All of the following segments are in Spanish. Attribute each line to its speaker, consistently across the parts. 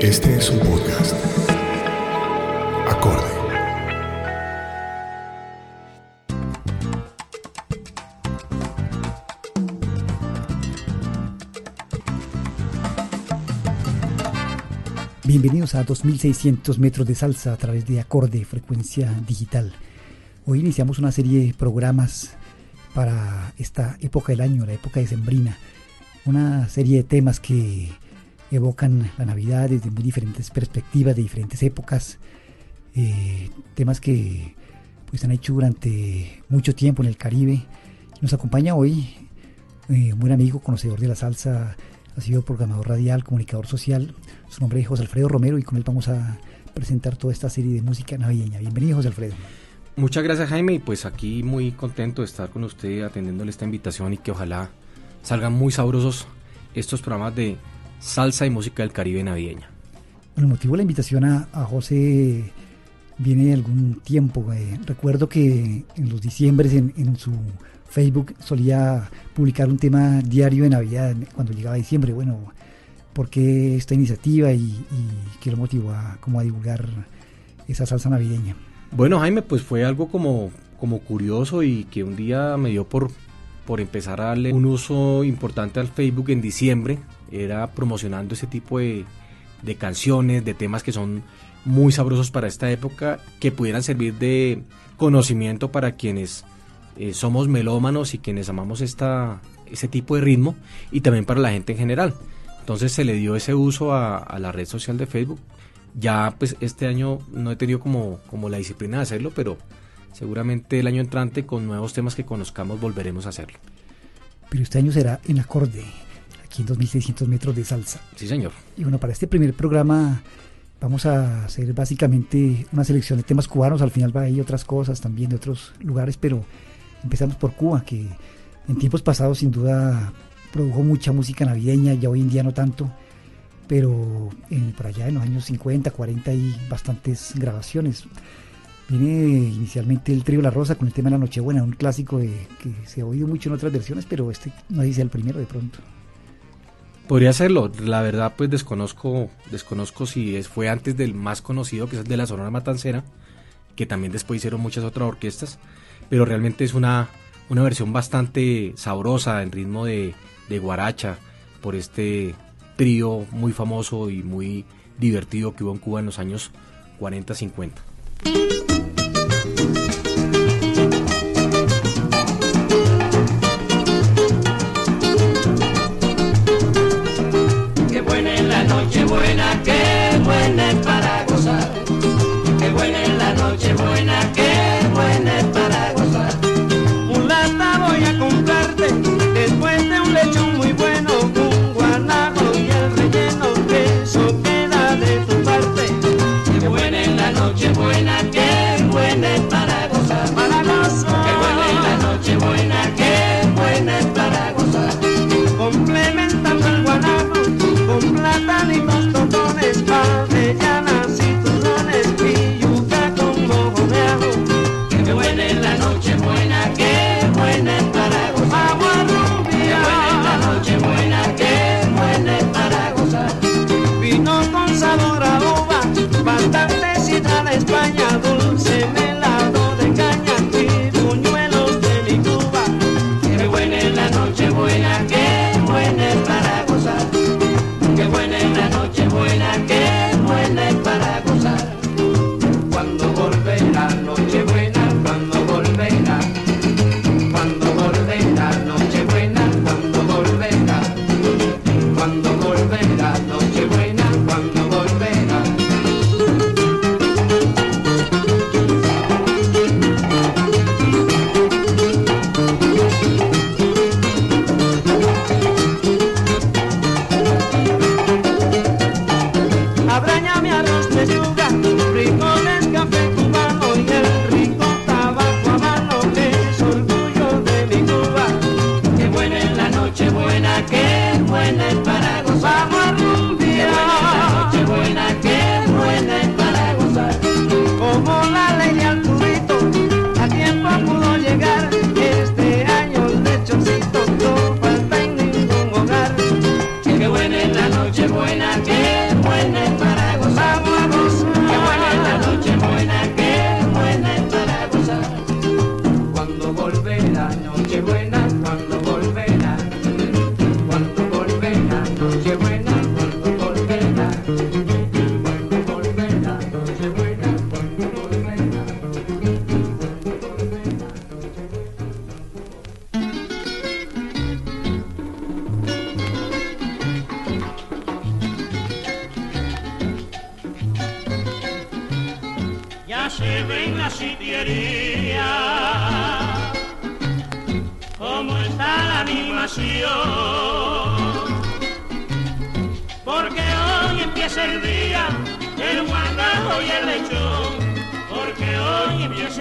Speaker 1: Este es un podcast. Acorde.
Speaker 2: Bienvenidos a 2600 metros de salsa a través de Acorde Frecuencia Digital. Hoy iniciamos una serie de programas para esta época del año, la época decembrina. Una serie de temas que evocan la Navidad desde muy diferentes perspectivas, de diferentes épocas. Eh, temas que pues han hecho durante mucho tiempo en el Caribe. Nos acompaña hoy eh, un buen amigo, conocedor de la salsa, ha sido programador radial, comunicador social. Su nombre es José Alfredo Romero y con él vamos a presentar toda esta serie de música navideña. Bienvenido, José Alfredo.
Speaker 3: Muchas gracias, Jaime, y pues aquí muy contento de estar con usted atendiéndole esta invitación y que ojalá salgan muy sabrosos estos programas de salsa y música del Caribe navideña.
Speaker 2: Bueno, el motivo de la invitación a, José viene de algún tiempo. eh, recuerdo que en los diciembres en, en su Facebook solía publicar un tema diario de Navidad cuando llegaba diciembre. Bueno, ¿por qué esta iniciativa y, y qué lo motivó a, como a divulgar esa salsa navideña?
Speaker 3: Bueno, Jaime, pues fue algo como, como curioso y que un día me dio por, por empezar a darle un uso importante al Facebook en diciembre. Era promocionando ese tipo de, de canciones, de temas que son muy sabrosos para esta época, que pudieran servir de conocimiento para quienes eh, somos melómanos y quienes amamos esta, ese tipo de ritmo y también para la gente en general. Entonces se le dio ese uso a, a la red social de Facebook. Ya pues este año no he tenido como, como la disciplina de hacerlo, pero seguramente el año entrante con nuevos temas que conozcamos volveremos a hacerlo.
Speaker 2: Pero este año será en acorde, aquí en 2600 metros de salsa.
Speaker 3: Sí, señor.
Speaker 2: Y bueno, para este primer programa vamos a hacer básicamente una selección de temas cubanos. Al final va a ir otras cosas también de otros lugares, pero empezamos por Cuba, que en tiempos pasados sin duda produjo mucha música navideña, ya hoy en día no tanto, pero en- por allá en los años 50, 40 hay bastantes grabaciones. Viene inicialmente el trío La Rosa con el tema de la Nochebuena, un clásico que se ha oído mucho en otras versiones, pero este no dice el primero de pronto.
Speaker 3: Podría serlo, la verdad pues desconozco, desconozco si es, fue antes del más conocido, que es el de la Sonora Matancera, que también después hicieron muchas otras orquestas, pero realmente es una, una versión bastante sabrosa en ritmo de guaracha por este trío muy famoso y muy divertido que hubo en Cuba en los años 40-50.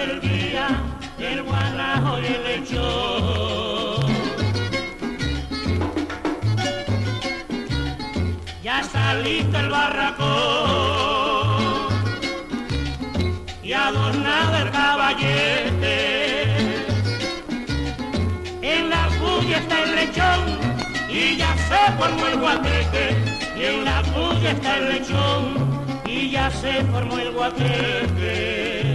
Speaker 4: El
Speaker 5: día del guanajo y el lechón. Ya está listo el barracón y adornado el caballete. En la puya está el lechón y ya se formó el guateque. Y en la puya está el lechón y ya se formó el guateque.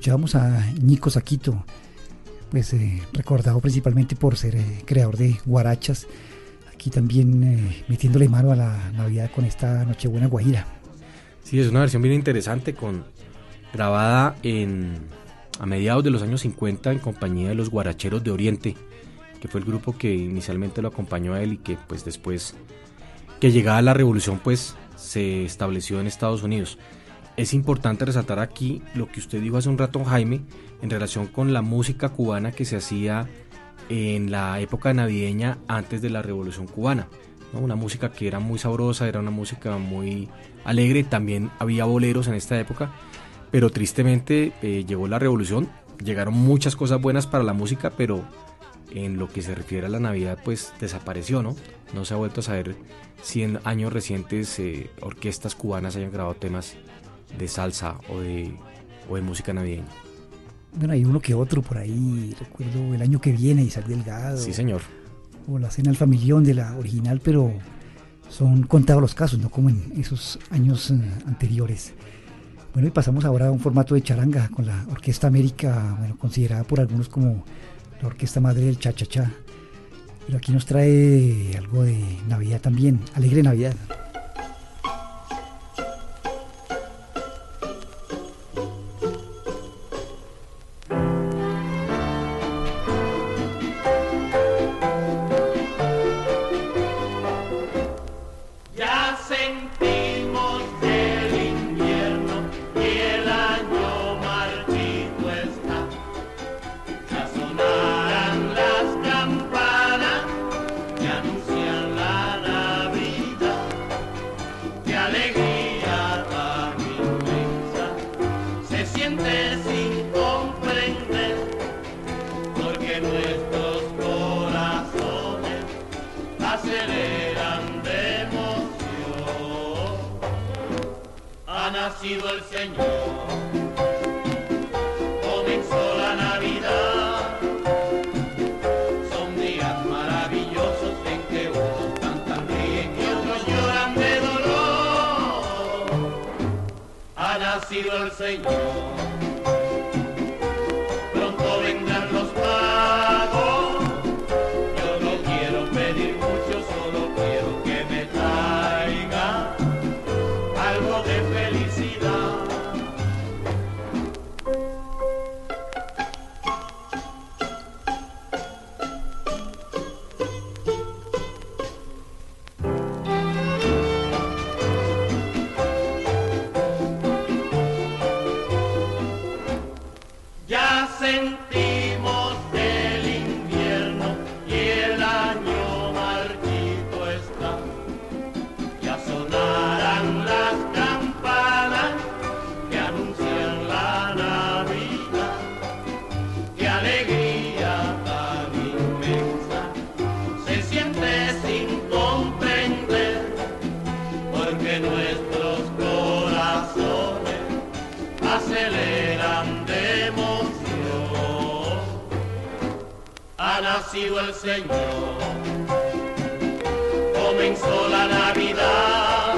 Speaker 2: Escuchábamos a Nico Saquito, pues eh, recordado principalmente por ser eh, creador de guarachas. Aquí también eh, metiéndole mano a la Navidad con esta Nochebuena Guajira.
Speaker 3: Sí, es una versión bien interesante, con grabada en a mediados de los años 50 en compañía de los Guaracheros de Oriente, que fue el grupo que inicialmente lo acompañó a él y que pues después que llegada la revolución pues se estableció en Estados Unidos. Es importante resaltar aquí lo que usted dijo hace un rato, Jaime, en relación con la música cubana que se hacía en la época navideña antes de la Revolución Cubana. Una música que era muy sabrosa, era una música muy alegre, también había boleros en esta época, pero tristemente eh, llegó la Revolución, llegaron muchas cosas buenas para la música, pero en lo que se refiere a la Navidad pues desapareció, ¿no? No se ha vuelto a saber si en años recientes eh, orquestas cubanas hayan grabado temas de salsa o de, o de música navideña.
Speaker 2: Bueno, hay uno que otro por ahí, recuerdo el año que viene, Isaac Delgado.
Speaker 3: Sí, señor.
Speaker 2: O la cena al familión de la original, pero son contados los casos, no como en esos años eh, anteriores. Bueno, y pasamos ahora a un formato de charanga con la Orquesta América, bueno, considerada por algunos como la orquesta madre del cha-cha-cha. Pero aquí nos trae algo de Navidad también, Alegre Navidad.
Speaker 5: Aceleran de emoción. Ha nacido el Señor, comenzó la Navidad. Ha nacido el Señor. Comenzó la Navidad,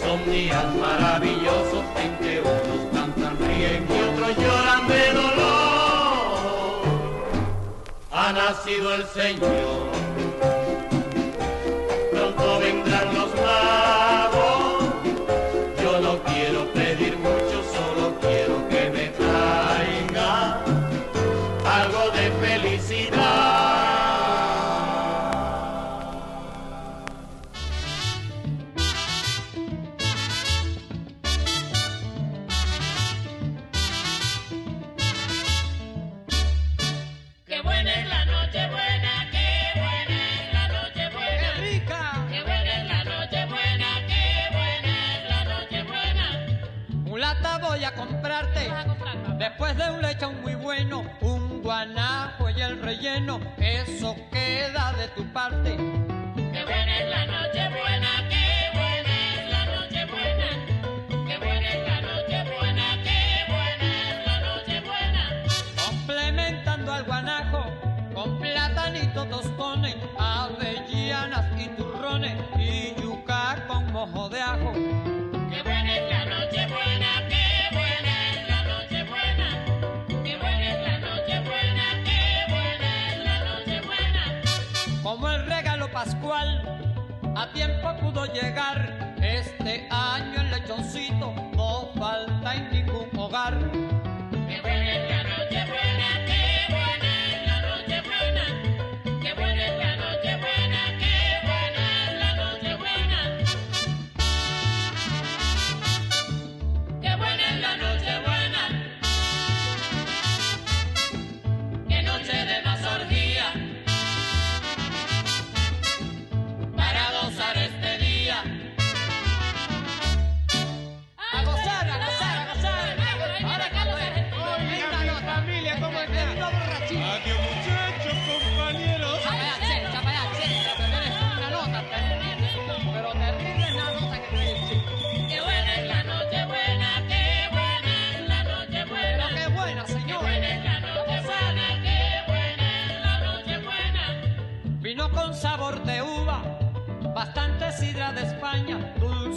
Speaker 5: son días maravillosos en que unos cantan, ríen y otros lloran de dolor. Ha nacido el Señor. De
Speaker 6: tu parte.
Speaker 5: Buena es la
Speaker 6: pudo llegar. Este año el lechoncito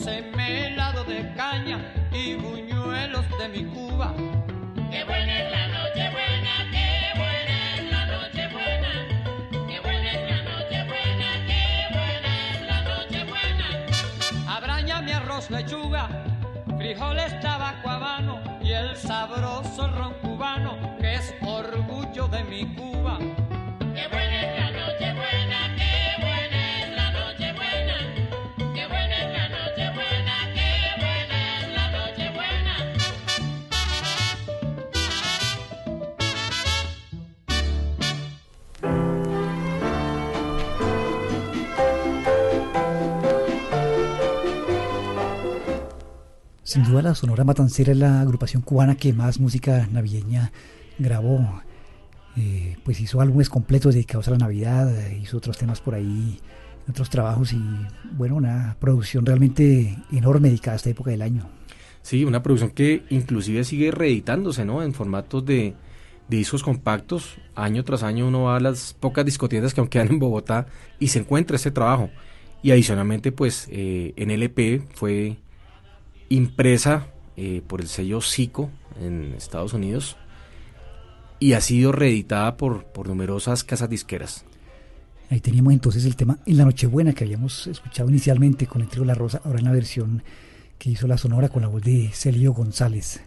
Speaker 6: España, dulce melado de caña y buñuelos de mi Cuba.
Speaker 2: Sin duda la Sonora Matancera es la agrupación cubana que más música navideña grabó. Eh, pues hizo álbumes completos dedicados a la Navidad, eh, hizo otros temas por ahí, otros trabajos y bueno, una producción realmente enorme dedicada a esta época del año.
Speaker 3: Sí, una producción que inclusive sigue reeditándose, ¿no? En formatos de, discos compactos. Año tras año uno va a las pocas discotecas que aún quedan en Bogotá y se encuentra este trabajo. Y adicionalmente, pues, eh, en LP fue impresa eh, por el sello Zico en Estados Unidos y ha sido reeditada por, por numerosas casas disqueras.
Speaker 2: Ahí teníamos entonces el tema En la Nochebuena que habíamos escuchado inicialmente con el trío La Rosa, ahora en la versión que hizo la Sonora con la voz de Celio González.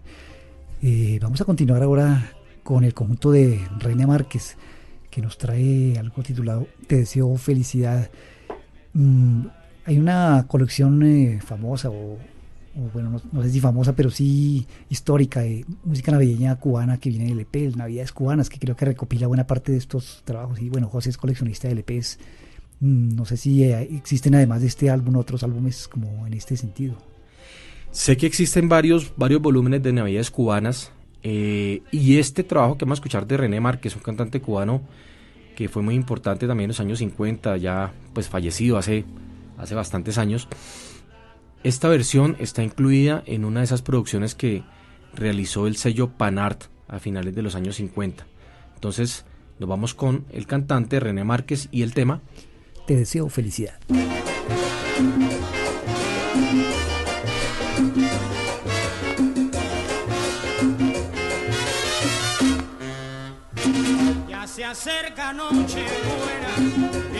Speaker 2: Eh, vamos a continuar ahora con el conjunto de Reina Márquez que nos trae algo titulado Te deseo felicidad. Mm, hay una colección eh, famosa o, bueno, no, no sé si famosa, pero sí histórica de música navideña cubana que viene de LPs, Navidades cubanas, que creo que recopila buena parte de estos trabajos. Y bueno, José es coleccionista de LPs. Mm, No sé si eh, existen además de este álbum otros álbumes como en este sentido.
Speaker 3: Sé que existen varios, varios volúmenes de Navidades cubanas eh, y este trabajo que vamos a escuchar de René Márquez, un cantante cubano que fue muy importante también en los años 50, ya pues fallecido hace, hace bastantes años. Esta versión está incluida en una de esas producciones que realizó el sello Panart a finales de los años 50. Entonces nos vamos con el cantante René Márquez y el tema
Speaker 2: Te deseo felicidad.
Speaker 4: Ya se
Speaker 7: acerca noche buena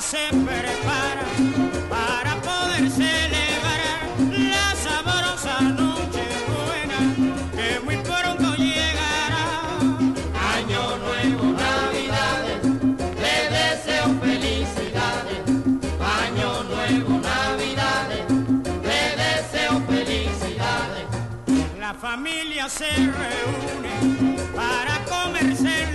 Speaker 7: se prepara para poder celebrar la sabrosa noche buena que muy pronto llegará.
Speaker 4: Año nuevo, navidades, te deseo felicidades. Año nuevo, navidades, te deseo felicidades.
Speaker 7: La familia se reúne para comerse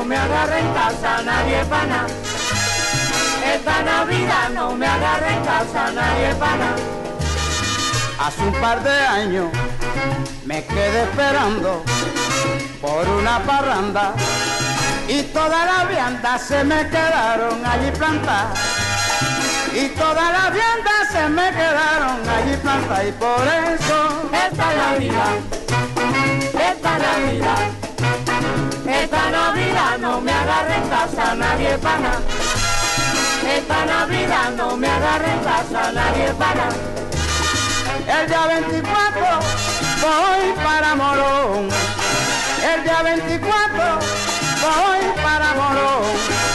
Speaker 7: no me agarra en casa nadie pana. Esta Navidad no me agarra en casa nadie pana.
Speaker 8: Hace un par de años me quedé esperando por una parranda y todas las viandas se me quedaron allí plantadas. Y todas las viandas se me quedaron allí plantadas y por eso
Speaker 7: Esta Navidad, esta Navidad, Navidad no me agarra en casa nadie pana. Esta Navidad no me agarra en casa nadie pana.
Speaker 8: el día 24 voy para Morón. El día 24 voy para Morón.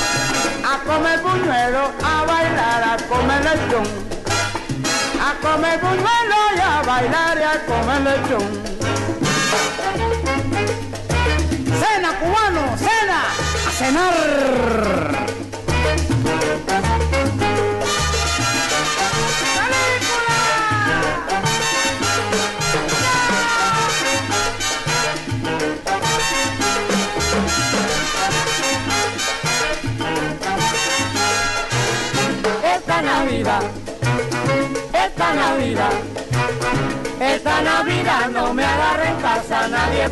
Speaker 8: A comer buñuelo, a bailar, a comer lechón. A comer buñuelo y a bailar y a comer lechón. Cena cubano, cena, a cenar.
Speaker 7: Esta Navidad, esta Navidad, esta Navidad no me agarra en casa nadie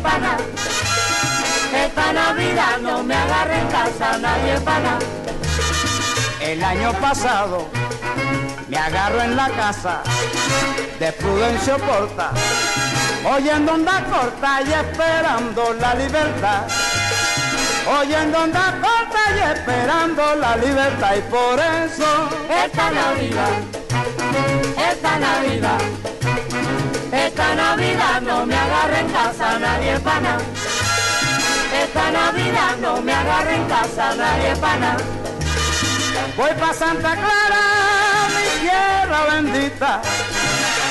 Speaker 7: Esta Navidad no me agarra en casa nadie pana.
Speaker 8: El año pasado me agarro en la casa de Prudencio Porta, oyendo onda corta y esperando la libertad. Oyendo onda corta y esperando la libertad y por eso
Speaker 7: Esta Navidad, esta Navidad, esta Navidad no me agarra en casa nadie pana. Esta Navidad no me agarra en casa nadie pana.
Speaker 8: voy pa' Santa Clara, mi tierra bendita.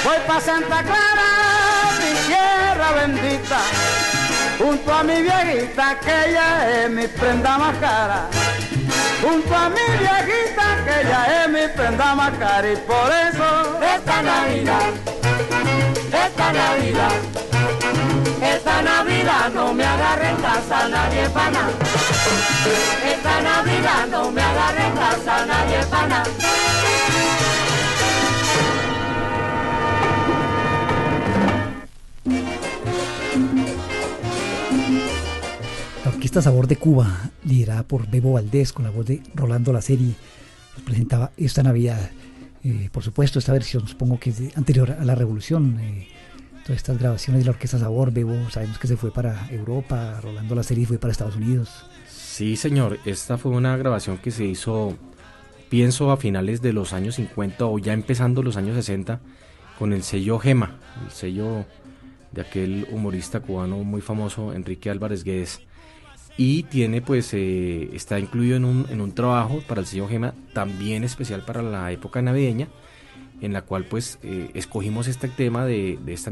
Speaker 8: Voy pa' Santa Clara, mi tierra bendita. Junto a mi viejita que ella es mi prenda más cara. Junto a mi viejita que ella es mi prenda más cara y por eso
Speaker 7: Esta Navidad,
Speaker 8: esta Navidad. Esta Navidad no me agarre en casa nadie pana. Esta Navidad no me agarre en casa nadie pana.
Speaker 2: La Orquesta Sabor de Cuba, liderada por Bebo Valdés con la voz de Rolando La Serie, nos presentaba esta Navidad. Eh, por supuesto, esta versión supongo que es de- anterior a la Revolución. eh, todas estas grabaciones de la Orquesta Sabor, Bebo, sabemos que se fue para Europa, Rolando La Serie fue para Estados Unidos.
Speaker 3: Sí, señor. Esta fue una grabación que se hizo, pienso, a finales de los años 50 o ya empezando los años 60 con el sello Gema, el sello de aquel humorista cubano muy famoso, Enrique Álvarez Guedes. Y tiene, pues, eh, está incluido en un, en un trabajo para el sello Gema, también especial para la época navideña, en la cual, pues, eh, escogimos este tema de, de esta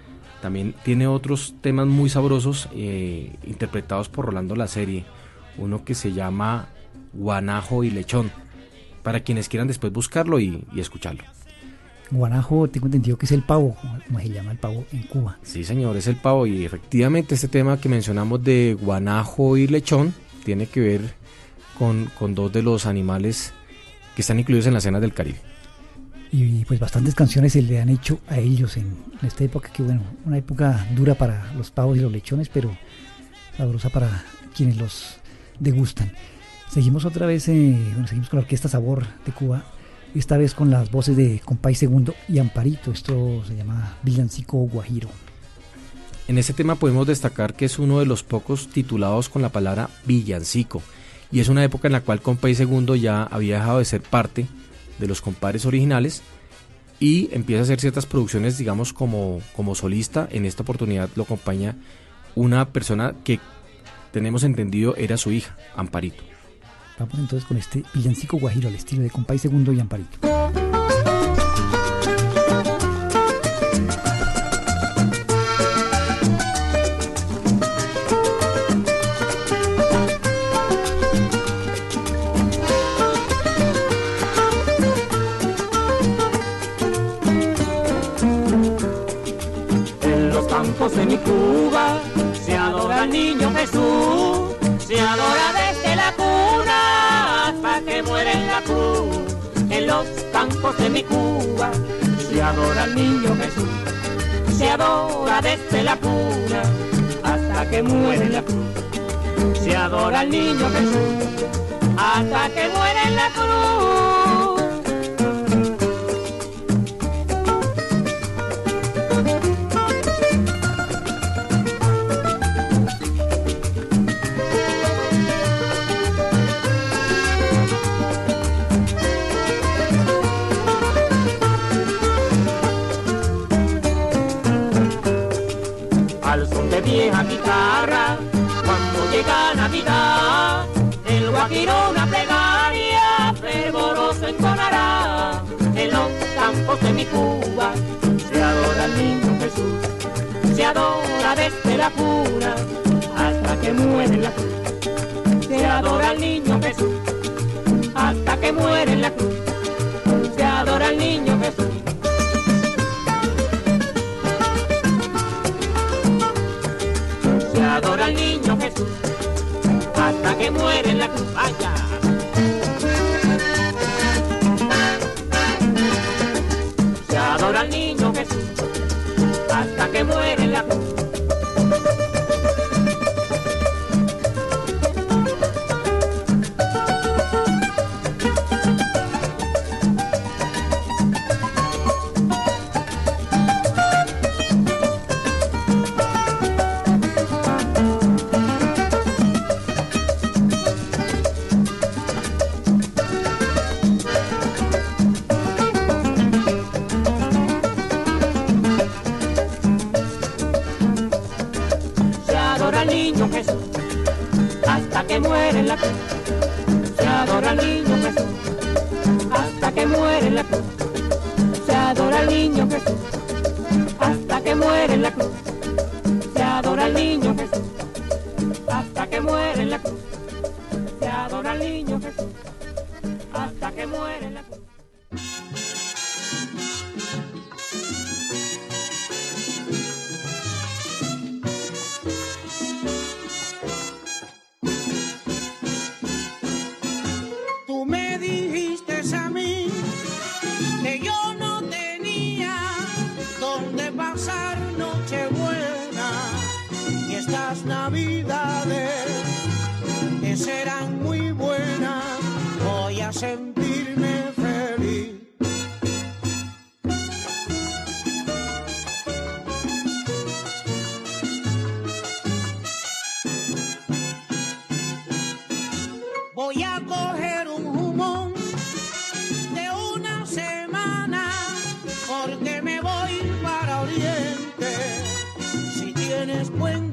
Speaker 3: también tiene otros temas muy sabrosos eh, interpretados por Rolando La Serie. Uno que se llama Guanajo y Lechón. Para quienes quieran después buscarlo y, y escucharlo.
Speaker 2: Guanajo, tengo entendido que es el pavo, como se llama el pavo en Cuba.
Speaker 3: Sí, señor, es el pavo. Y efectivamente, este tema que mencionamos de Guanajo y Lechón tiene que ver con, con dos de los animales que están incluidos en la cena del Caribe.
Speaker 2: Y pues bastantes canciones se le han hecho a ellos en, esta época, que bueno, una época dura para los pavos y los lechones, pero sabrosa para quienes los degustan. Seguimos otra vez, eh, bueno, seguimos con la Orquesta Sabor de Cuba, esta vez con las voces de Compay Segundo y Amparito, esto se llama Villancico Guajiro.
Speaker 3: En este tema podemos destacar que es uno de los pocos titulados con la palabra villancico y es una época en la cual Compay Segundo ya había dejado de ser parte de los compares originales y empieza a hacer ciertas producciones digamos como, como solista. En esta oportunidad lo acompaña una persona que tenemos entendido era su hija, Amparito.
Speaker 2: Vamos entonces con este Villancico Guajiro al estilo de Compay Segundo y Amparito.
Speaker 4: Campos de mi Cuba se adora al niño Jesús, se adora desde la cuna hasta que muere en la cruz. Se adora al niño Jesús hasta que muere en la cruz. La cuna hasta que muere la cruz. Se adora al niño Jesús hasta que muere en la cruz. Se adora al niño Jesús. se adora al niño Jesús hasta que muere en la cruz. Vaya. Se adora al niño Jesús hasta que muere en la cruz. Que muere
Speaker 9: tienes buen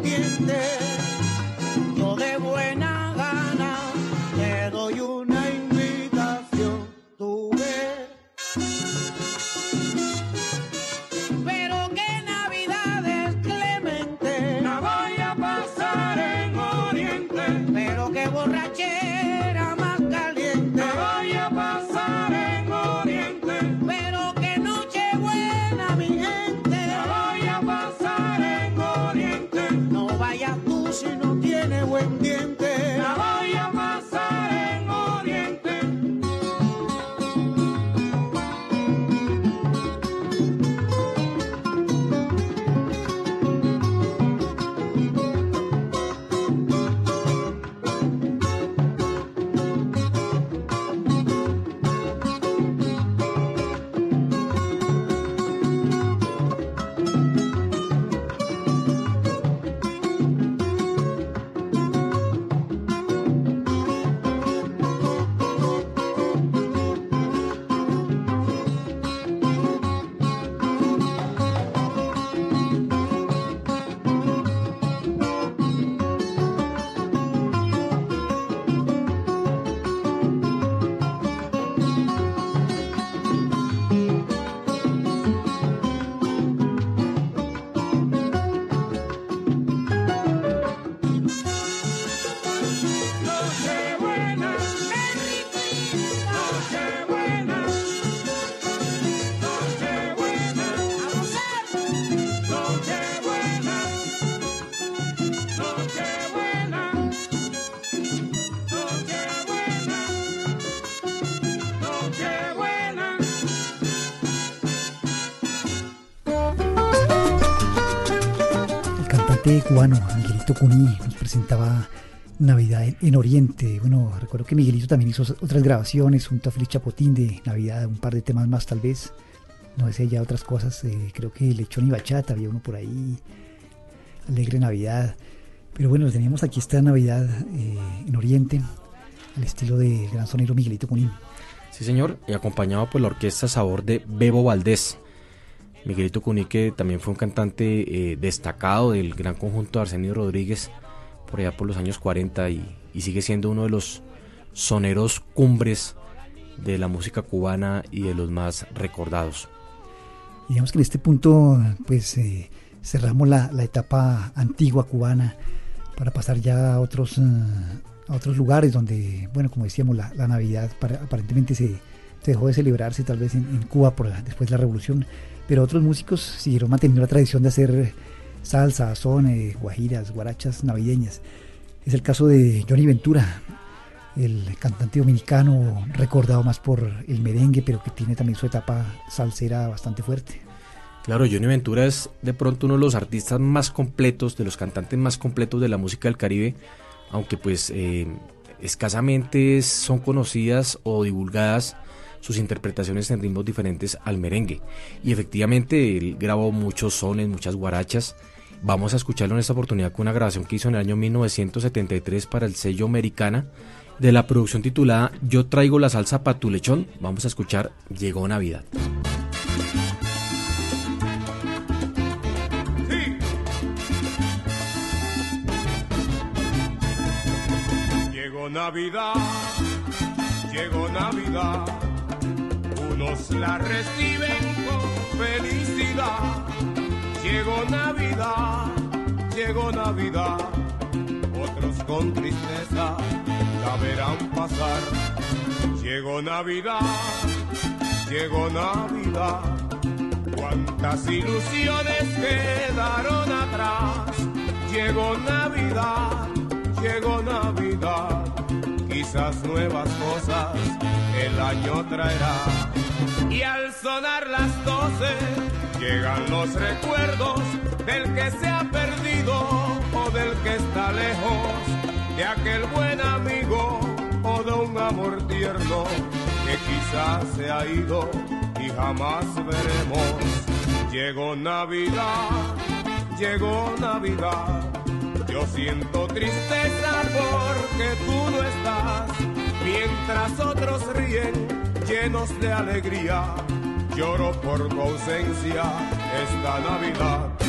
Speaker 2: cantante cubano Angelito Cuní nos presentaba Navidad en, en Oriente. Bueno, recuerdo que Miguelito también hizo otras grabaciones junto a Félix Chapotín de Navidad, un par de temas más tal vez. No sé ya otras cosas, eh, creo que Lechón y Bachata, había uno por ahí, Alegre Navidad. Pero bueno, teníamos aquí esta Navidad eh, en Oriente, al estilo del gran sonero Miguelito Cuní.
Speaker 3: Sí, señor, y acompañado por la orquesta Sabor de Bebo Valdés. Miguelito Cuní, que también fue un cantante eh, destacado del gran conjunto de Arsenio Rodríguez por allá por los años 40 y, sigue siendo uno de los soneros cumbres de la música cubana y de los más recordados.
Speaker 2: Digamos que en este punto, pues eh, cerramos la, etapa antigua cubana para pasar ya a otros, eh, a otros lugares donde, bueno, como decíamos, la, Navidad para- aparentemente se, dejó de celebrarse tal vez en, Cuba por después de la revolución, pero otros músicos siguieron manteniendo la tradición de hacer salsa, son, eh, guajiras, guarachas navideñas. Es el caso de Johnny Ventura, el cantante dominicano recordado más por el merengue, pero que tiene también su etapa salsera bastante fuerte.
Speaker 3: Claro, Johnny Ventura es de pronto uno de los artistas más completos, de los cantantes más completos de la música del Caribe, aunque pues eh, escasamente son conocidas o divulgadas sus interpretaciones en ritmos diferentes al merengue. Y efectivamente él grabó muchos sones, muchas guarachas. Vamos a escucharlo en esta oportunidad con una grabación que hizo en el año 1973 para el sello Americana de la producción titulada Yo traigo la salsa pa' tu lechón. Vamos a escuchar Llegó Navidad.
Speaker 10: Llegó Navidad, llegó Navidad, unos la reciben con felicidad. Llegó Navidad, llegó Navidad, otros con tristeza la verán pasar. Llegó Navidad, llegó Navidad, cuántas ilusiones quedaron atrás. Llegó Navidad, llegó Navidad, quizás nuevas cosas el año traerá. Y al sonar las doce, llegan los recuerdos del que se ha perdido o del que está lejos, de aquel buen amigo o de un amor tierno que quizás se ha ido y jamás veremos. Llegó Navidad, llegó Navidad, yo siento tristeza porque tú no estás, mientras otros ríen llenos de alegría, lloro por tu ausencia esta Navidad.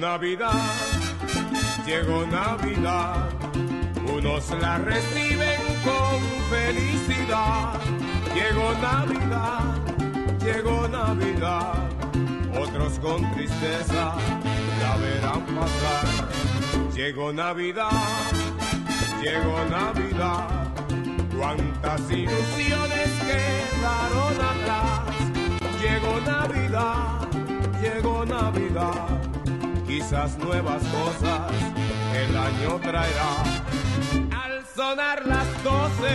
Speaker 10: Navidad, llegó Navidad, unos la reciben con felicidad. Llegó Navidad, llegó Navidad, otros con tristeza la verán pasar. Llegó Navidad, llegó Navidad, cuántas ilusiones quedaron atrás. Llegó Navidad, llegó Navidad, quizás nuevas cosas el año traerá. Al sonar las doce,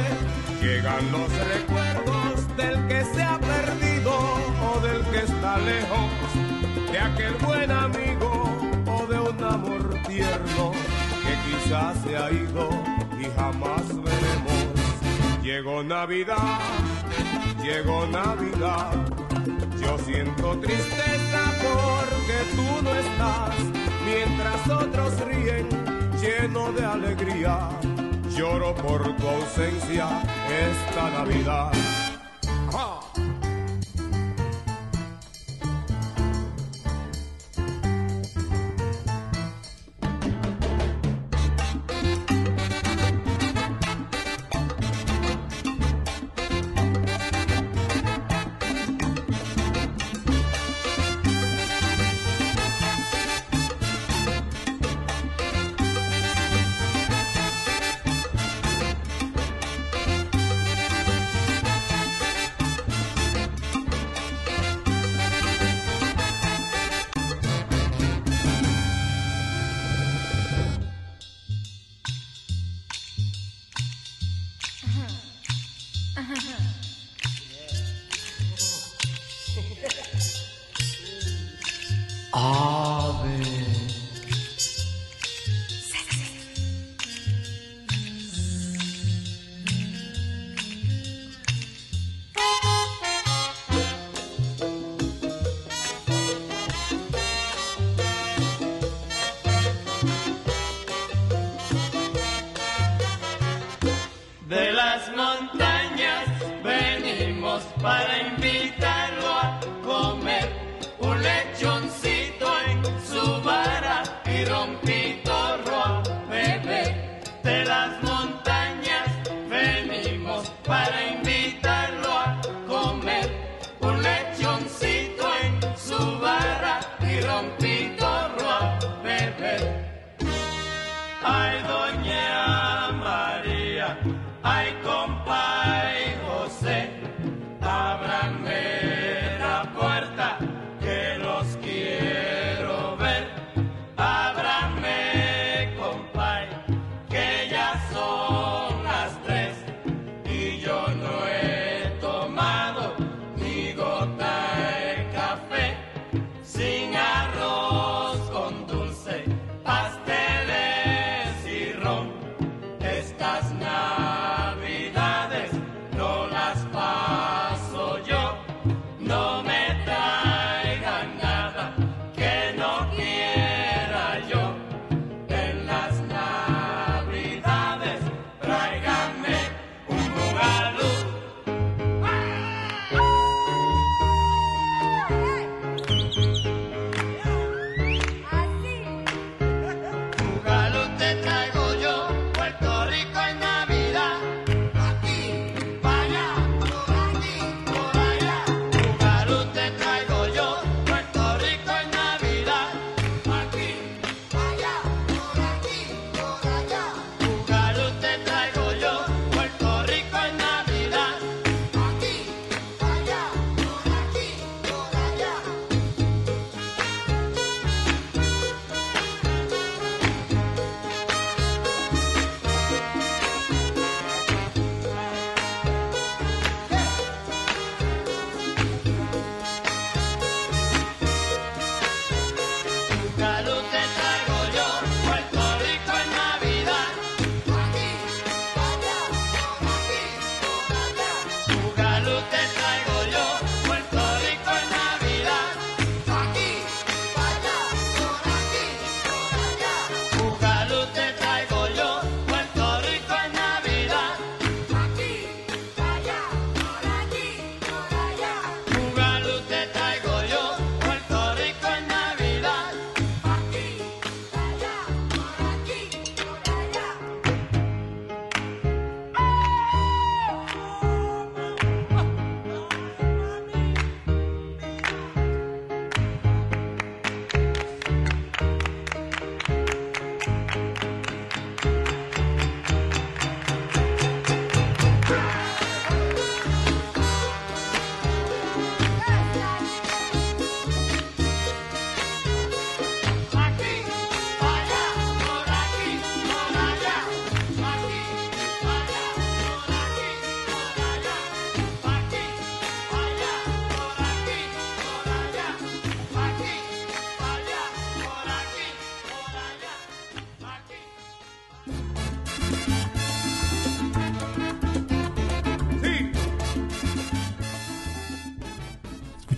Speaker 10: llegan los recuerdos del que se ha perdido o del que está lejos, de aquel buen amigo o de un amor tierno que quizás se ha ido y jamás veremos. Llegó Navidad, llegó Navidad. Yo siento tristeza porque tú no estás, mientras otros ríen lleno de alegría. Lloro por tu ausencia esta Navidad.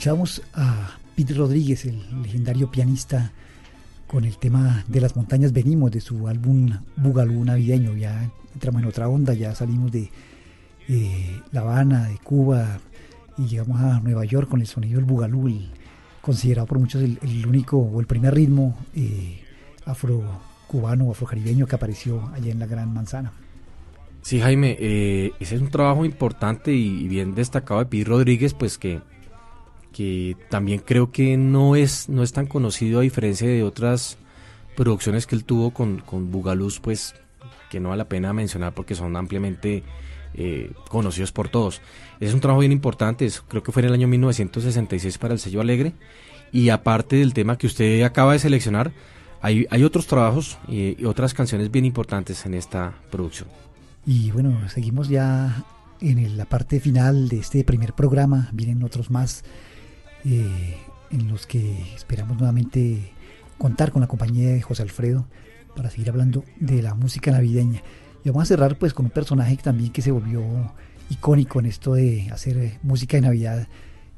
Speaker 2: Escuchamos a Pete Rodríguez, el legendario pianista, con el tema de las montañas venimos de su álbum Bugalú navideño. Ya entramos en otra onda, ya salimos de eh, La Habana, de Cuba y llegamos a Nueva York con el sonido del Bugalú, el- considerado por muchos el, el único o el primer ritmo eh, afro-cubano o afrocaribeño que apareció allá en la Gran Manzana.
Speaker 3: Sí, Jaime, eh, ese es un trabajo importante y, bien destacado de Pete Rodríguez, pues que, que también creo que no es, no es tan conocido a diferencia de otras producciones que él tuvo con, con Bugalús, pues que no vale la pena mencionar porque son ampliamente eh, conocidos por todos. Es un trabajo bien importante, creo que fue en el año 1966 para el sello Alegre. Y aparte del tema que usted acaba de seleccionar, hay, hay otros trabajos y- y otras canciones bien importantes en esta producción.
Speaker 2: Y bueno, seguimos ya en la parte final de este primer programa. Vienen otros más eh, en los que esperamos nuevamente contar con la compañía de José Alfredo para seguir hablando de la música navideña. Y vamos a cerrar pues con un personaje también que se volvió icónico en esto de hacer música de Navidad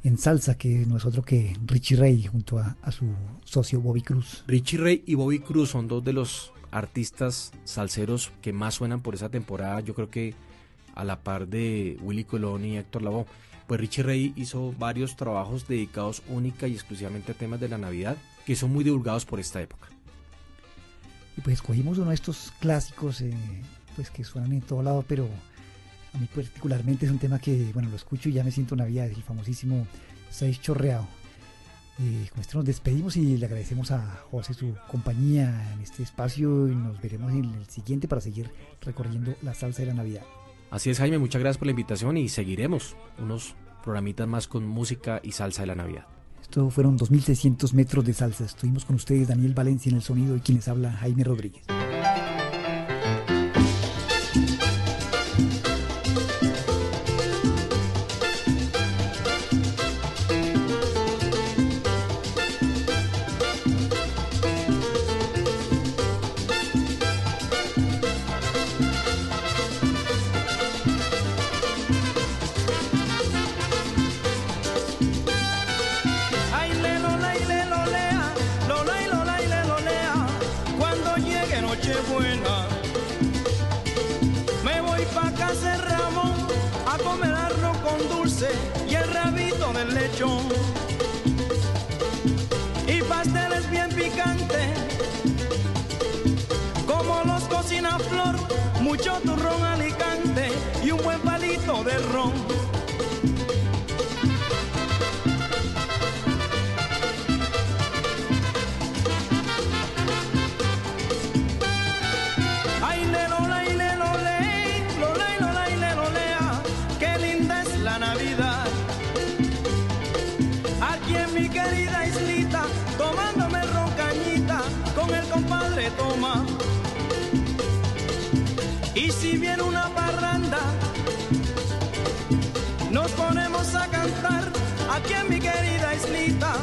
Speaker 2: en salsa, que no es otro que Richie Ray junto a, a su socio Bobby Cruz.
Speaker 3: Richie Ray y Bobby Cruz son dos de los artistas salseros que más suenan por esa temporada. Yo creo que a la par de Willy Colón y Héctor Lavoe. Pues Richie Ray hizo varios trabajos dedicados única y exclusivamente a temas de la Navidad que son muy divulgados por esta época.
Speaker 2: Y pues escogimos uno de estos clásicos eh, pues que suenan en todo lado, pero a mí particularmente es un tema que, bueno, lo escucho y ya me siento Navidad, el famosísimo Seis Chorreado. Eh, con esto nos despedimos y le agradecemos a José su compañía en este espacio y nos veremos en el siguiente para seguir recorriendo la salsa de la Navidad.
Speaker 3: Así es Jaime, muchas gracias por la invitación y seguiremos unos programitas más con música y salsa de la Navidad.
Speaker 2: Esto fueron 2600 metros de salsa. Estuvimos con ustedes Daniel Valencia en el sonido y quien les habla Jaime Rodríguez.
Speaker 11: Y el rabito del lechón. Y pasteles bien picantes, como los cocina Flor, mucho turrón alicante y un buen palito de ron. Si viene una parranda, nos ponemos a cantar aquí en mi querida islita,